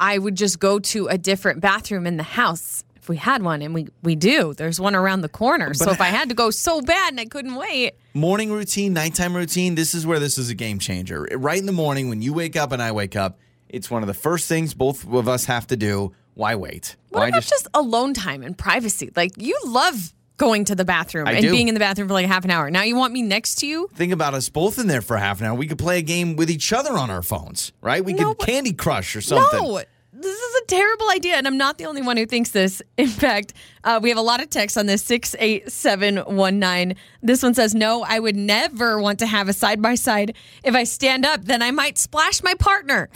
I would just go to a different bathroom in the house if we had one, and we we do. There's one around the corner. so if I had to go so bad and I couldn't wait, Morning routine, nighttime routine, this is where this is a game changer. Right in the morning when you wake up and I wake up, it's one of the first things both of us have to do. Why wait? what Why about just alone time and privacy? Like you love going to the bathroom I and do. being in the bathroom for like half an hour. Now you want me next to you? think about us both in there for half an hour? We could play a game with each other on our phones, right? We No, could but- Candy Crush or something. No, this is a terrible idea, and I'm not the only one who thinks this. In fact, uh, we have a lot of texts on this six eight seven one nine. This one says, "No, I would never want to have a side by side. If I stand up, then I might splash my partner."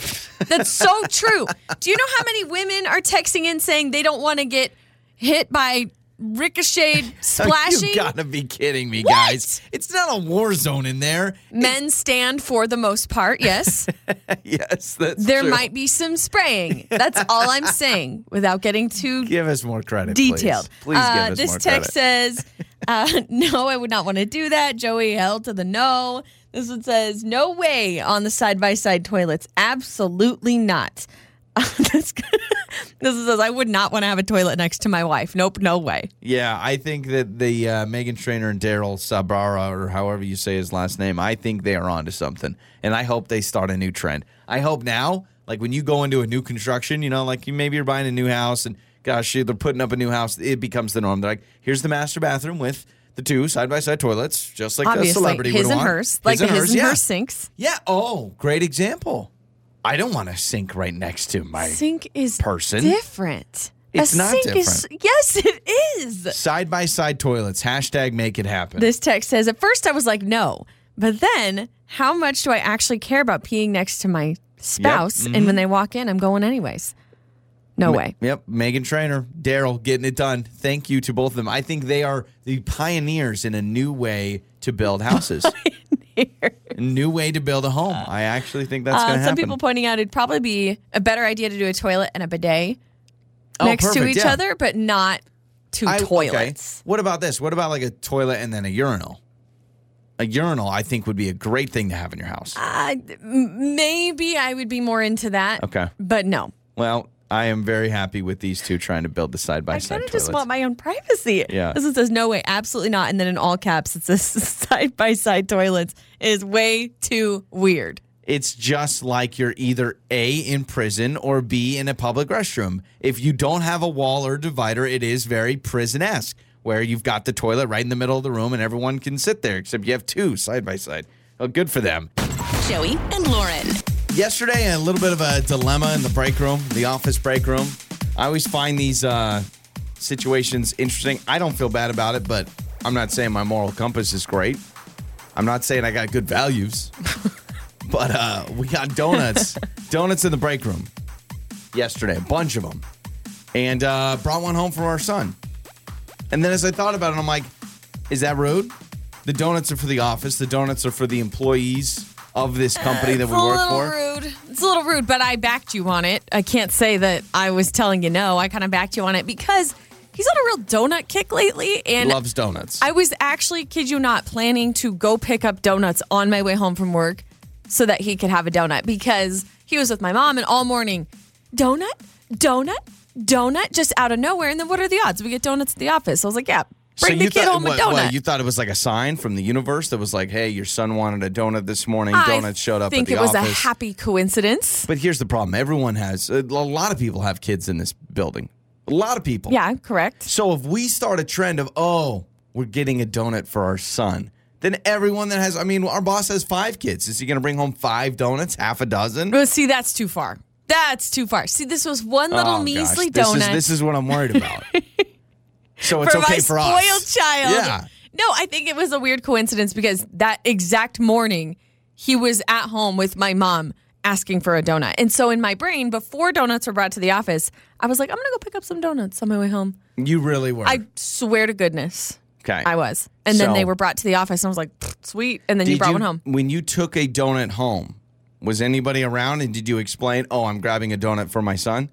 That's so true. Do you know how many women are texting in saying they don't want to get hit by ricocheted splashing? You gotta be kidding me, What? guys. It's not a war zone in there. Men stand for the most part. Yes. yes, that's There true. might be some spraying. That's all I'm saying without getting too Give us more credit. detailed. Please, please Uh, give us this more text credit. says, Uh, no, I would not want to do that. Joey held to the no. This one says, no way on the side by side toilets. Absolutely not. this, this says, I would not want to have a toilet next to my wife. Nope, no way. Yeah, I think that the uh, Meghan Trainor and Daryl Sabara, or however you say his last name, I think they are onto something, and I hope they start a new trend. I hope now, like when you go into a new construction, you know, like you maybe you're buying a new house, and gosh, they're putting up a new house, it becomes the norm. They're like, here's the master bathroom with the two side by side toilets, just like a celebrity his would and want. hers, like the his and yeah. hers sinks. Yeah. Oh, great example. I don't want a sink right next to my Sink is person. different. It's a not sink Is, yes, it is. side by side toilets. Hashtag make it happen. This text says, at first I was like, no. But then, how much do I actually care about peeing next to my spouse? And when mm-hmm. they walk in, I'm going anyways. No way. Yep, Meghan Trainor, Daryl, getting it done. Thank you to both of them. I think they are the pioneers in a new way to build houses. Oh, a new way to build a home. I actually think that's Uh, going to some people pointing out it'd probably be a better idea to do a toilet and a bidet Oh, next to each yeah. other, but not two I- okay. toilets. What about this? What about like a toilet and then a urinal? A urinal, I think, would be a great thing to have in your house. Uh, maybe I would be more into that. Okay. But no. Well, I am very happy with these two trying to build the side by side. I side kind of toilets. just want my own privacy. Yeah. This one says, no way, absolutely not. And then in all caps, it says side by side toilets is way too weird. It's just like you're either A, in prison, or B, in a public restroom. If you don't have a wall or divider, it is very prison esque, where you've got the toilet right in the middle of the room and everyone can sit there, except you have two side by side. Oh, good for them. Joey and Lauren. Yesterday, a little bit of a dilemma in the break room, the office break room. I always find these uh, situations interesting. I don't feel bad about it, but I'm not saying my moral compass is great. I'm not saying I got good values, but uh, we got donuts, donuts in the break room yesterday, a bunch of them, and uh, brought one home for our son. And then as I thought about it, I'm like, is that rude? The donuts are for the office. The donuts are for the employees of this company that it's we a work little for. rude. It's a little rude, but I backed you on it. I can't say that I was telling you no. I kind of backed you on it because he's on a real donut kick lately. And Loves donuts. I was actually, kid you not, planning to go pick up donuts on my way home from work so that he could have a donut because he was with my mom and all morning, donut, donut, donut, just out of nowhere. And then what are the odds? We get donuts at the office. I was like, yeah, bring the kid thought, home what, a donut. what, you thought it was like a sign from the universe that was like, hey, your son wanted a donut this morning. I Donuts showed up I think it was office. a happy coincidence. but here's the problem everyone has, a lot of people have kids in this building. A lot of people. Yeah, correct. So if we start a trend of, oh, we're getting a donut for our son, then everyone that has, I mean, our boss has five kids. Is he going to bring home five donuts, half a dozen? But see, that's too far. That's too far. See, this was one little Oh, measly gosh. donut This is, this is what I'm worried about. so it's for okay my for spoiled us. child. Yeah. No, I think it was a weird coincidence because that exact morning he was at home with my mom asking for a donut. And so in my brain, before donuts were brought to the office, I was like, I'm gonna go pick up some donuts on my way home. You really were. I swear to goodness. okay. I was. And then So- they were brought to the office and I was like, sweet. And then you Did brought one home. When you took a donut home, was anybody around and did you explain, oh, I'm grabbing a donut for my son?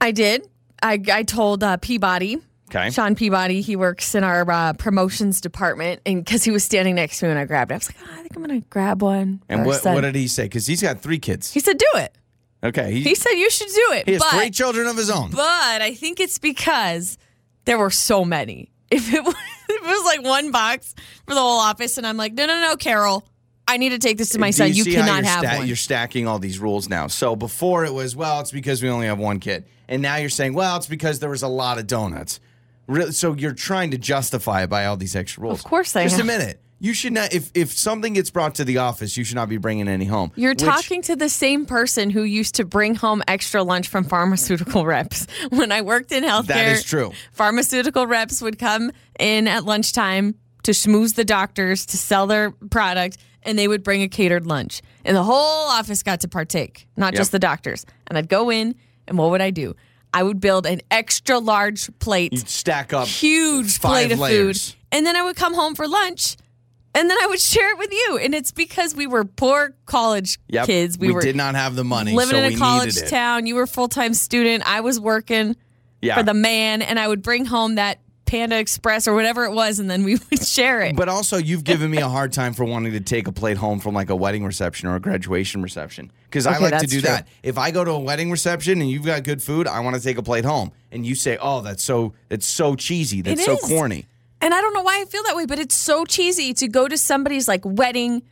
I did. I, I told uh, Peabody, Okay. Sean Peabody, he works in our uh, promotions department, and because he was standing next to me when I grabbed it, I was like, oh, I think I'm going to grab one. And what, son." what did he say? Because he's got three kids. he said? Do it. Okay. He said you should do it. he has but, three children of his own. but I think it's because there were so many. If it was, if it was like one box for the whole office, and I'm like, no, no, no, Carol, I need to take this to my Do son. You, how cannot have sta- one. You're stacking all these rules now. So before it was, well, it's because we only have one kid. And now you're saying, well, it's because there was a lot of donuts. Really, so you're trying to justify it by all these extra rules. Of course I Just a minute. You should not, if, if something gets brought to the office, you should not be bringing any home. You're Which- talking to the same person who used to bring home extra lunch from pharmaceutical reps. When I worked in healthcare, That is true. Pharmaceutical reps would come in at lunchtime to schmooze the doctors to sell their product, and they would bring a catered lunch. And the whole office got to partake, not Yep. just the doctors. And I'd go in, and what would I do? I would build an extra large plate, You'd stack up huge plate of layers. food, and then I would come home for lunch. And then I would share it with you. And it's because we were poor college Yep. kids. We, We, were did not have the money, living so in a college town. You were full time student. I was working Yeah. for the man, and I would bring home that Panda Express or whatever it was, and then we would share it. But also, you've given me a hard time for wanting to take a plate home from like a wedding reception or a graduation reception because I Okay, like to do true. that. If I go to a wedding reception and you've got good food, I want to take a plate home, and you say, "Oh, that's so it's so cheesy, that's It so is. corny." And I don't know why I feel that way, but it's so cheesy to go to somebody's like wedding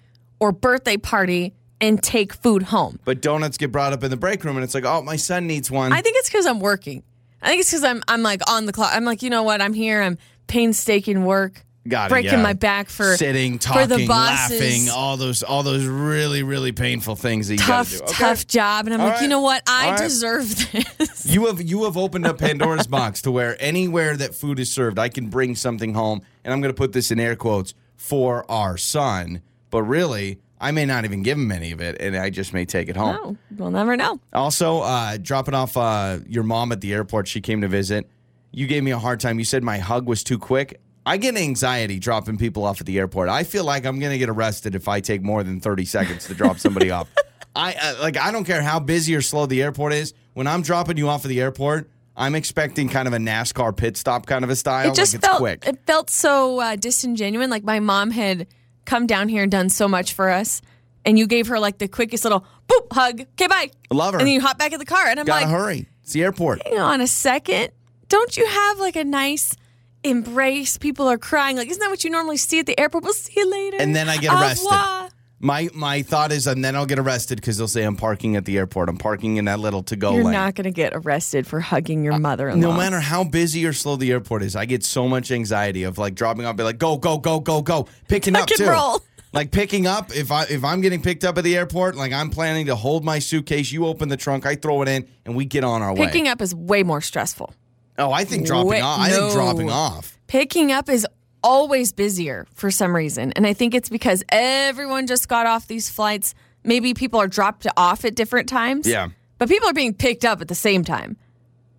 or birthday party and take food home. But donuts get brought up in the break room, and it's like, "Oh, my son needs one." I think it's because I'm working. I think it's because I'm I'm like on the clock. I'm like, you know what? I'm here. I'm painstaking work. Got it, breaking yeah. my back for sitting, for talking, the bosses. laughing, all those, all those really, really painful things that you tough, got to do. Okay. tough job. And I'm All like, right. you know what? I All right. deserve this. You have you have opened up Pandora's box to where anywhere that food is served, I can bring something home, and I'm going to put this in air quotes for our son. But really, I may not even give him any of it, and I just may take it home. Oh, we'll never know. Also, uh, dropping off uh, your mom at the airport, she came to visit. You gave me a hard time. You said my hug was too quick. I get anxiety dropping people off at the airport. I feel like I'm going to get arrested if I take more than 30 seconds to drop somebody off. I uh, like I don't care how busy or slow the airport is. When I'm dropping you off at the airport, I'm expecting kind of a NASCAR pit stop kind of a style. It just like it's felt quick. it felt so uh, disingenuous. Like my mom had come down here and done so much for us, and you gave her like the quickest little boop hug. Okay, bye. Love her. And then you hop back in the car, and I'm Gotta like, hurry. It's the airport. hang on a second. Don't you have like a nice embrace? People are crying. Like, isn't that what you normally see at the airport? We'll see you later. And then I get Au arrested. revoir. My my thought is, and then I'll get arrested because they'll say I'm parking at the airport. I'm parking in that little to go You're lane. not going to get arrested for hugging your uh, mother-in-law. No matter how busy or slow the airport is, I get so much anxiety of like dropping off, be like, go, go, go, go, go, picking up Tuck and too. roll. Like picking up, if I if I'm getting picked up at the airport, like I'm planning to hold my suitcase, you open the trunk, I throw it in, and we get on our way. Picking up is way more stressful. oh, I think dropping Wait, off. I think no. dropping off. Picking up is always busier for some reason. And I think it's because everyone just got off these flights. Maybe people are dropped off at different times. Yeah. But people are being picked up at the same time.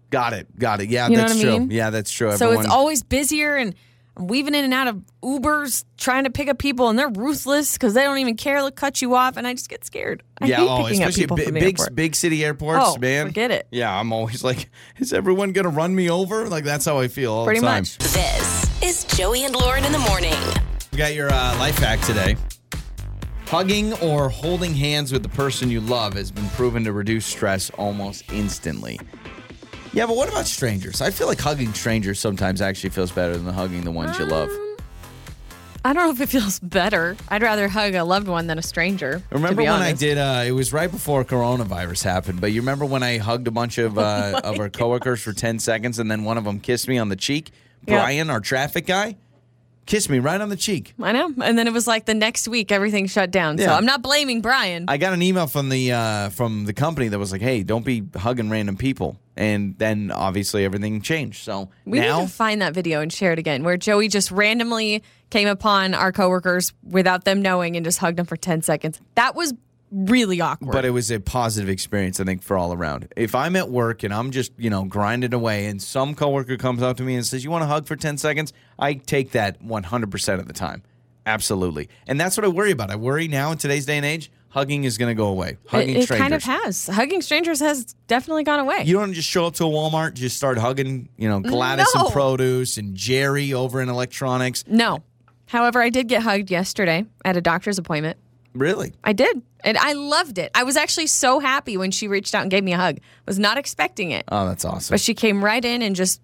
Got it. Got it. Yeah, You that's what I true. mean? Yeah, that's true. So Everyone, it's always busier and I'm weaving in and out of Ubers trying to pick up people and they're ruthless because they don't even care. They'll cut you off and I just get scared. I yeah, hate oh, picking up especially people big, from the big, airport. big city airports, Oh, man. forget it. Yeah, I'm always like, is everyone gonna run me over? Like that's how I feel all Pretty the time. much. This is Joey and Lauren in the morning. We got your uh, life hack today. Hugging or holding hands with the person you love has been proven to reduce stress almost instantly. Yeah, but what about strangers? I feel like hugging strangers sometimes actually feels better than hugging the ones you love. I don't know if it feels better. I'd rather hug a loved one than a stranger. to Remember be when I honest. did? Uh, it was right before coronavirus happened. But you remember when I hugged a bunch of uh, of our coworkers for ten seconds, and then one of them kissed me on the cheek. Yeah. Brian, our traffic guy, kissed me right on the cheek. I know. And then it was like the next week everything shut down. So Yeah. I'm not blaming Brian. I got an email from the uh, from the company that was like, "Hey, don't be hugging random people." And then obviously everything changed. So we now, need to find that video and share it again where Joey just randomly came upon our coworkers without them knowing and just hugged them for 10 seconds. That was really awkward. but it was a positive experience, I think, for all around. If I'm at work and I'm just you know grinding away, and some coworker comes up to me and says, "You want to hug for ten seconds?" I take that 100 percent of the time. Absolutely, and that's what I worry about. I worry now in today's day and age, hugging is going to go away. it, Hugging it strangers. kind of has. Hugging strangers has definitely gone away. You don't just show up to a Walmart, just start hugging, you know, Gladys No. and produce and Jerry over in electronics. no. However, I did get hugged yesterday at a doctor's appointment. Really? I did. And I loved it. I was actually so happy when she reached out and gave me a hug. Was not expecting it. Oh, that's awesome. But she came right in and just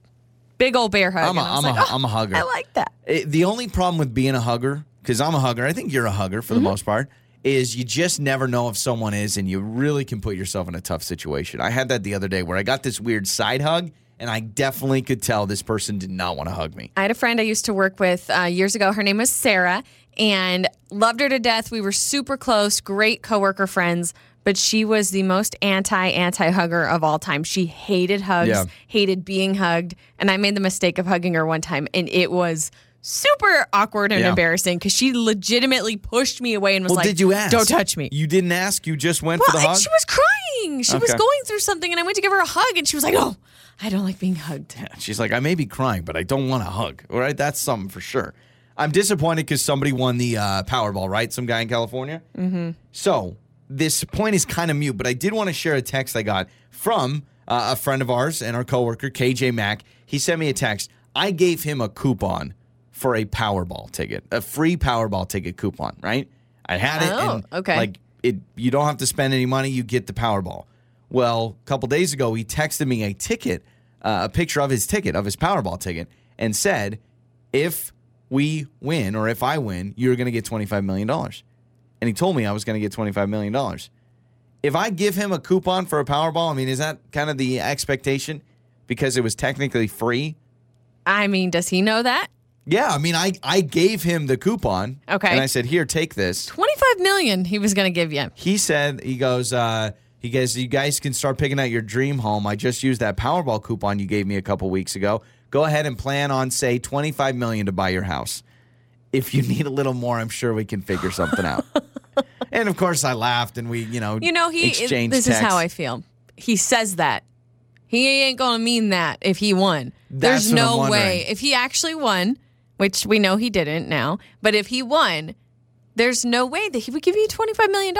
big old bear hug. I'm a, and I a, "Oh, I'm a hugger. I like that. Eh, the only problem with being a hugger, because I'm a hugger, I think you're a hugger for Mm-hmm. the most part, is you just never know if someone is, and you really can put yourself in a tough situation. I had that the other day where I got this weird side hug, and I definitely could tell this person did not want to hug me. I had a friend I used to work with uh, years ago. Her name was Sarah, and loved her to death. We were super close, great coworker friends. But she was the most anti anti hugger of all time. She hated hugs, Yeah. hated being hugged, and I made the mistake of hugging her one time, and it was super awkward and Yeah. embarrassing because she legitimately pushed me away and was Well, like, did you ask? Don't touch me." You didn't ask. You just went Well, for the hug. she was crying. She was going through something, and I went to give her a hug, and she was like, "Oh, I don't like being hugged." She's like, I may be crying, but I don't want a hug. All right, that's something for sure. I'm disappointed because somebody won the uh, Powerball, right? Some guy in California. Mm-hmm. So this point is kind of mute, but I did want to share a text I got from uh, a friend of ours and our coworker, KJ Mack. He sent me a text. I gave him a coupon for a Powerball ticket, a free Powerball ticket coupon, right? I had it. Oh, and okay. Like it, you don't have to spend any money. You get the Powerball. Well, a couple days ago, he texted me a ticket, uh, a picture of his ticket, of his Powerball ticket, and said, if we win or if I win, you're going to get $25 million. And he told me I was going to get $25 million. If I give him a coupon for a Powerball, I mean, is that kind of the expectation because it was technically free? I mean, does he know that? Yeah, I mean, I, I gave him the coupon. Okay. And I said, here, take this. 25 million he was going to give you. He said, he goes, uh, he goes, you guys can start picking out your dream home. I just used that Powerball coupon you gave me a couple weeks ago. Go ahead and plan on, say, 25 million to buy your house. If you need a little more, I'm sure we can figure something out. and of course, I laughed and we, you know, You know, he this is how I feel. He says that. He ain't going to mean that if he won. That's There's no way. If he actually won, which we know he didn't now, but if he won, there's no way that he would give you $25 million.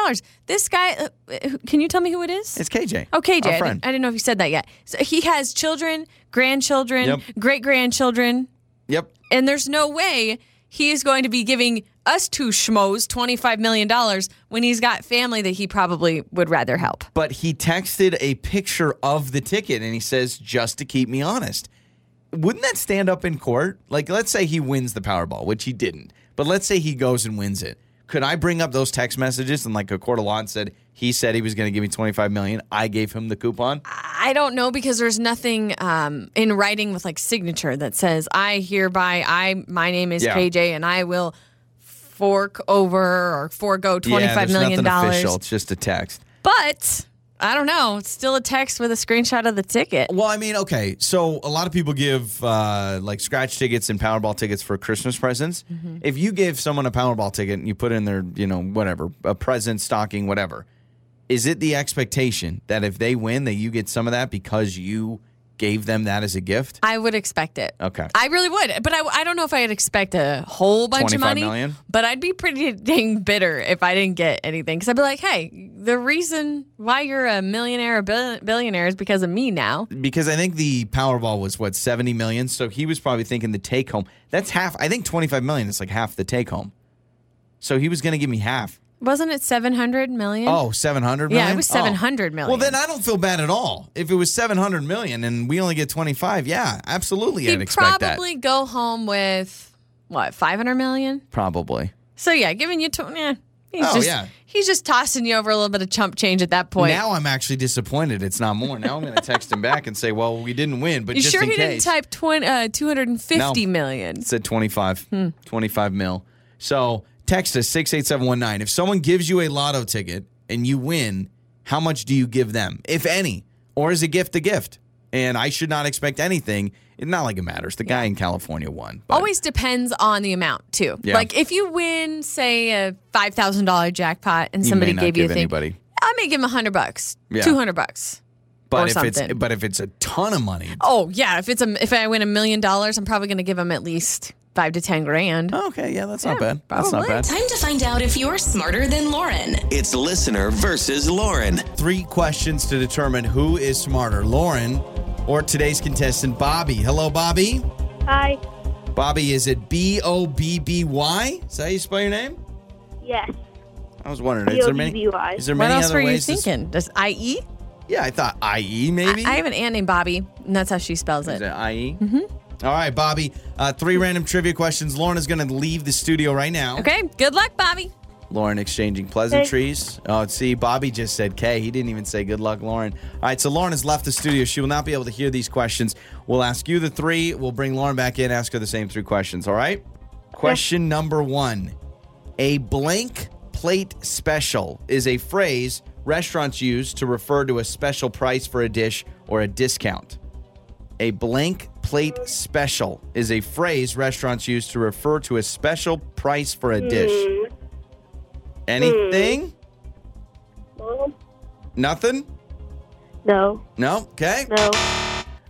This guy, uh, uh, can you tell me who it is? It's KJ. Okay, Jay. Our I didn't, I didn't know if you said that yet. So he has children, grandchildren, Yep. great grandchildren, Yep. and there's no way he is going to be giving us two schmoes $25 million when he's got family that he probably would rather help. But he texted a picture of the ticket and he says, just to keep me honest. Wouldn't that stand up in court? Like, let's say he wins the Powerball, which he didn't, but let's say he goes and wins it. Could I bring up those text messages and like a court of law and said he said he was going to give me 25 million? I gave him the coupon. I don't know because there's nothing um, in writing with like signature that says I hereby I my name is Yeah. KJ and I will fork over or forego twenty yeah, million nothing official. dollars. It's just a text. But I don't know. It's still a text with a screenshot of the ticket. Well, I mean, okay. So a lot of people give uh, like scratch tickets and Powerball tickets for Christmas presents. Mm-hmm. If you give someone a Powerball ticket and you put in their, you know, whatever, a present, stocking, whatever, is it the expectation that if they win, that you get some of that because you gave them that as a gift? I would expect it. Okay. I really would, but I, I don't know if I'd expect a whole bunch of money. million? But I'd be pretty dang bitter if I didn't get anything because I'd be like, hey, the reason why you're a millionaire or bill- billionaire is because of me now. Because I think the Powerball was what 70 million, so he was probably thinking the take home. That's half. I think 25 million is like half the take home. So he was going to give me half. Wasn't it 700 million? Oh, 700 Yeah, it was Oh. 700 million. Well, then I don't feel bad at all. If it was 700 million and we only get 25, yeah, absolutely I'd He'd expect probably go home with what 500 million. Probably. So yeah, giving you 20. Yeah, he's Oh, just yeah. he's just tossing you over a little bit of chump change at that point. Now I'm actually disappointed it's not more. Now I'm going to text him back and say, "Well, we didn't win, but you just sure in he case." didn't type 20, uh, 250 No. million? It said 25, Hmm. 25 mil. So text us 68719. If someone gives you a lotto ticket and you win, how much do you give them, if any? Or is a gift a gift? And I should not expect anything. It's not like it matters. The guy in California won. but- Always depends on the amount too. Yeah. Like if you win, say a five thousand dollar jackpot, and somebody gave you a thing, anybody. I may give him a hundred bucks, Yeah. two hundred bucks. But if it's but if it's a ton of money, Oh yeah, if it's a if I win a million dollars, I'm probably going to give him at least five to ten grand. Oh, okay, yeah, that's not bad. That's not bad. Time to find out if you're smarter than Lauren. It's listener versus Lauren. Three questions to determine who is smarter, Lauren or today's contestant, Bobby. Hello, Bobby. Hi. Bobby, is it B O B B Y? Is that how you spell your name? Yes. I was wondering. Is there many? B-O-B-B-Y. Is there What many else other were you ways? to s- thinking? Does IE? yeah, I thought I E maybe. I have an aunt named Bobby, and that's how she spells Is it. it I E? Mm-hmm. Mm-hmm. Bobby. Uh, three random trivia questions. Lauren is going to leave the studio right now. Okay, good luck, Bobby. Lauren exchanging pleasantries. Oh, see, Bobby just said K. He didn't even say good luck, Lauren. All right, so Lauren has left the studio. She will not be able to hear these questions. We'll ask you the three. We'll bring Lauren back in, ask her the same three questions. All right? Question number one A blank plate special is a phrase restaurants use to refer to a special price for a dish or a discount. A blank plate special is a phrase restaurants use to refer to a special price for a dish. Hmm. Anything? No. Nothing? No. No? Okay. No.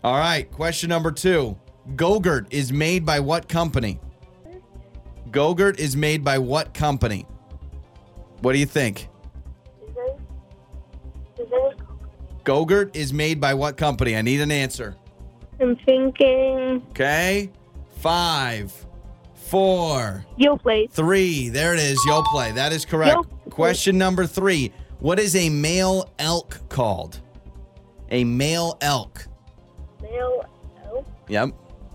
All right. Question number two Gogurt is made by what company? Gogurt is made by what company? What do you think? Is there, is there, Gogurt is made by what company? I need an answer. I'm thinking Okay. Five, four, Yoplait. three. There it is. Yo play. That is correct. Yo. Question number three. What is a male elk called? A male elk. Male elf. Yep.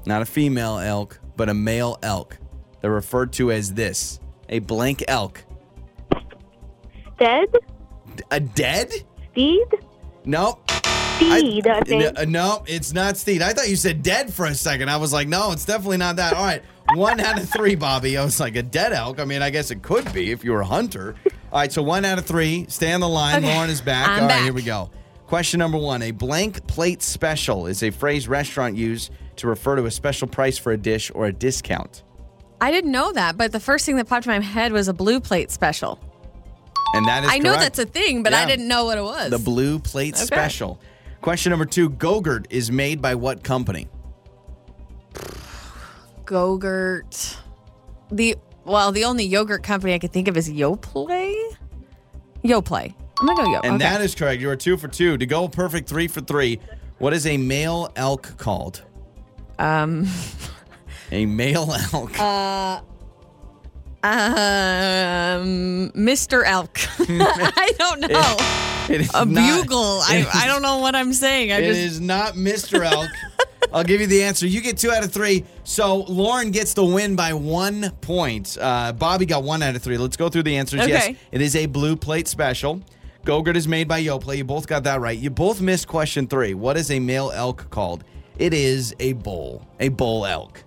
Not a female elk, but a male elk. They're referred to as this a blank elk. Dead. A dead? Steed. Nope. Steed. I, think. No, no, it's not Steed. I thought you said dead for a second. I was like, no, it's definitely not that. All right. One out of three, Bobby. I was like, a dead elk? I mean, I guess it could be if you were a hunter. All right, so one out of three. Stay on the line. Okay. Lauren is back. I'm All right, back. here we go. Question number one A blank plate special is a phrase restaurant use to refer to a special price for a dish or a discount. I didn't know that, but the first thing that popped in my head was a blue plate special. And that is I know that's a thing, but I didn't know what it was. The blue plate Okay. special. Question number two Gogurt is made by what company? Gogurt. The well, the only yogurt company I could think of is Yoplait. Yoplait. I'm gonna go Yo. And okay. that is correct. You are two for two. To go perfect three for three, what is a male elk called? um A male elk. Uh, um Mr. Elk. I don't know. It is a not- bugle. I, is- I don't know what I'm saying. I It just is not Mr. Elk. I'll give you the answer. You get two out of three. So Lauren gets the win by one point. Uh, Bobby got one out of three. Let's go through the answers. Yes, Okay. it is a blue plate special. Gogurt is made by Yoplait. You both got that right. You both missed question three. What is a male elk called? It is a bull. A bull elk.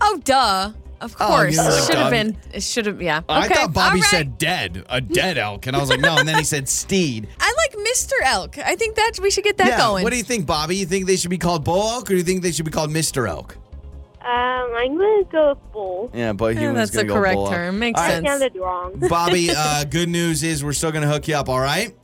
Oh duh. Of Oh, course. it should have been it should have yeah. I thought Bobby right. said dead, a dead elk, and I was like, no. And then he said steed. I like Mr. Elk. I think that we should get that yeah. going. What do you think, Bobby? You think they should be called bull elk, or do you think they should be called Mister Elk? Um, I'm gonna go with bull. Yeah, but he Yeah, was that's gonna the go correct bull elk. term. Makes All right, I sense. sounded wrong. Bobby, uh, good news is we're still going to hook you up, all right?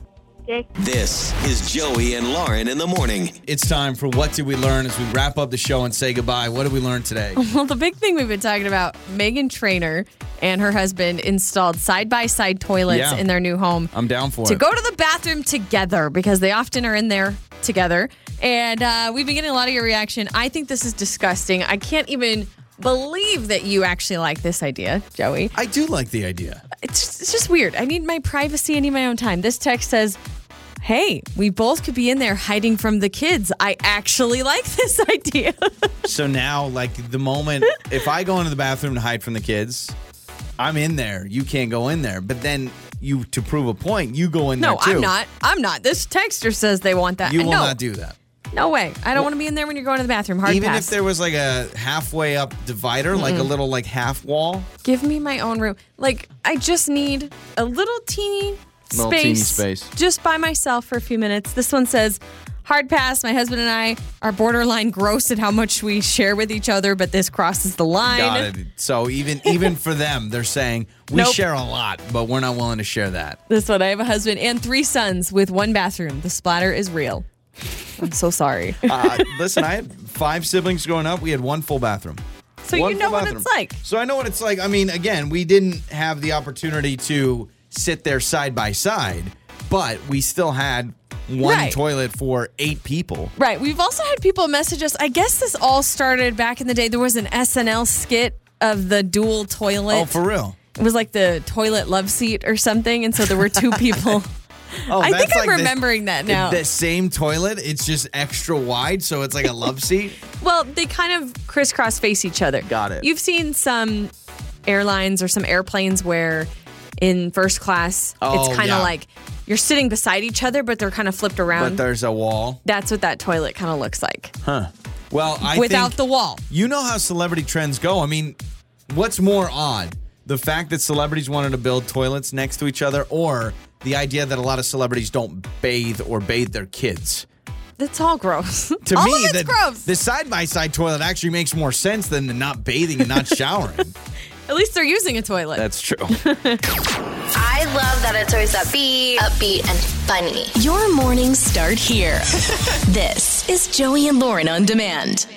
Okay. This is Joey and Lauren in the morning. It's time for What Did We Learn as we wrap up the show and say goodbye. What did we learn today? Well, the big thing we've been talking about, Meghan Trainor and her husband installed side by side toilets Yeah. in their new home I'm down for to it. To go to the bathroom together because they often are in there together. And uh, we've been getting a lot of your reaction. I think this is disgusting. I can't even believe that you actually like this idea, Joey. I do like the idea. It's just, it's just weird. I need my privacy. I need my own time. This text says, Hey, we both could be in there hiding from the kids. I actually like this idea. So now, like, the moment if I go into the bathroom to hide from the kids, I'm in there. You can't go in there. But then you, to prove a point, you go in no, there too. I'm not. I'm not. This texter says they want that. You will no, not do that. No way. I don't want to be in there when you're going to the bathroom. Hard Even pass. if there was like a halfway up divider, like a little like half wall. Give me my own room. Like, I just need a little teeny Little space, teeny space. just by myself for a few minutes. This one says, Hard pass. My husband and I are borderline gross at how much we share with each other, but this crosses the line. Got it. So even even for them, they're saying we Nope. share a lot, but we're not willing to share that. This one, I have a husband and three sons with one bathroom. The splatter is real. I'm so sorry. Uh, listen, I had five siblings growing up. We had one full bathroom. So One you know what bathroom. it's like. So I know what it's like. I mean, again, we didn't have the opportunity to sit there side by side, but we still had one Right. toilet for eight people. Right. We've also had people message us. I guess this all started back in the day. There was an SNL skit of the dual toilet. Oh, for real? It was like the toilet love seat or something. And so there were two people. Oh, I think that's I'm like the- remembering that now. The same toilet, it's just extra wide, so it's like a love seat. well, they kind of crisscross face each other. Got it. You've seen some airlines or some airplanes where in first class, Oh, it's kind yeah. of like you're sitting beside each other, but they're kind of flipped around. But there's a wall. That's what that toilet kind of looks like Huh. Well, I without the wall. You know how celebrity trends go. I mean, what's more odd? The fact that celebrities wanted to build toilets next to each other or the idea that a lot of celebrities don't bathe or bathe their kids? It's all gross. To all me, of it's the, gross. the side by side toilet actually makes more sense than the not bathing and not showering. At least they're using a toilet. That's true. I love that it's always upbeat, upbeat, and funny. Your mornings start here. this is Joey and Lauren on demand.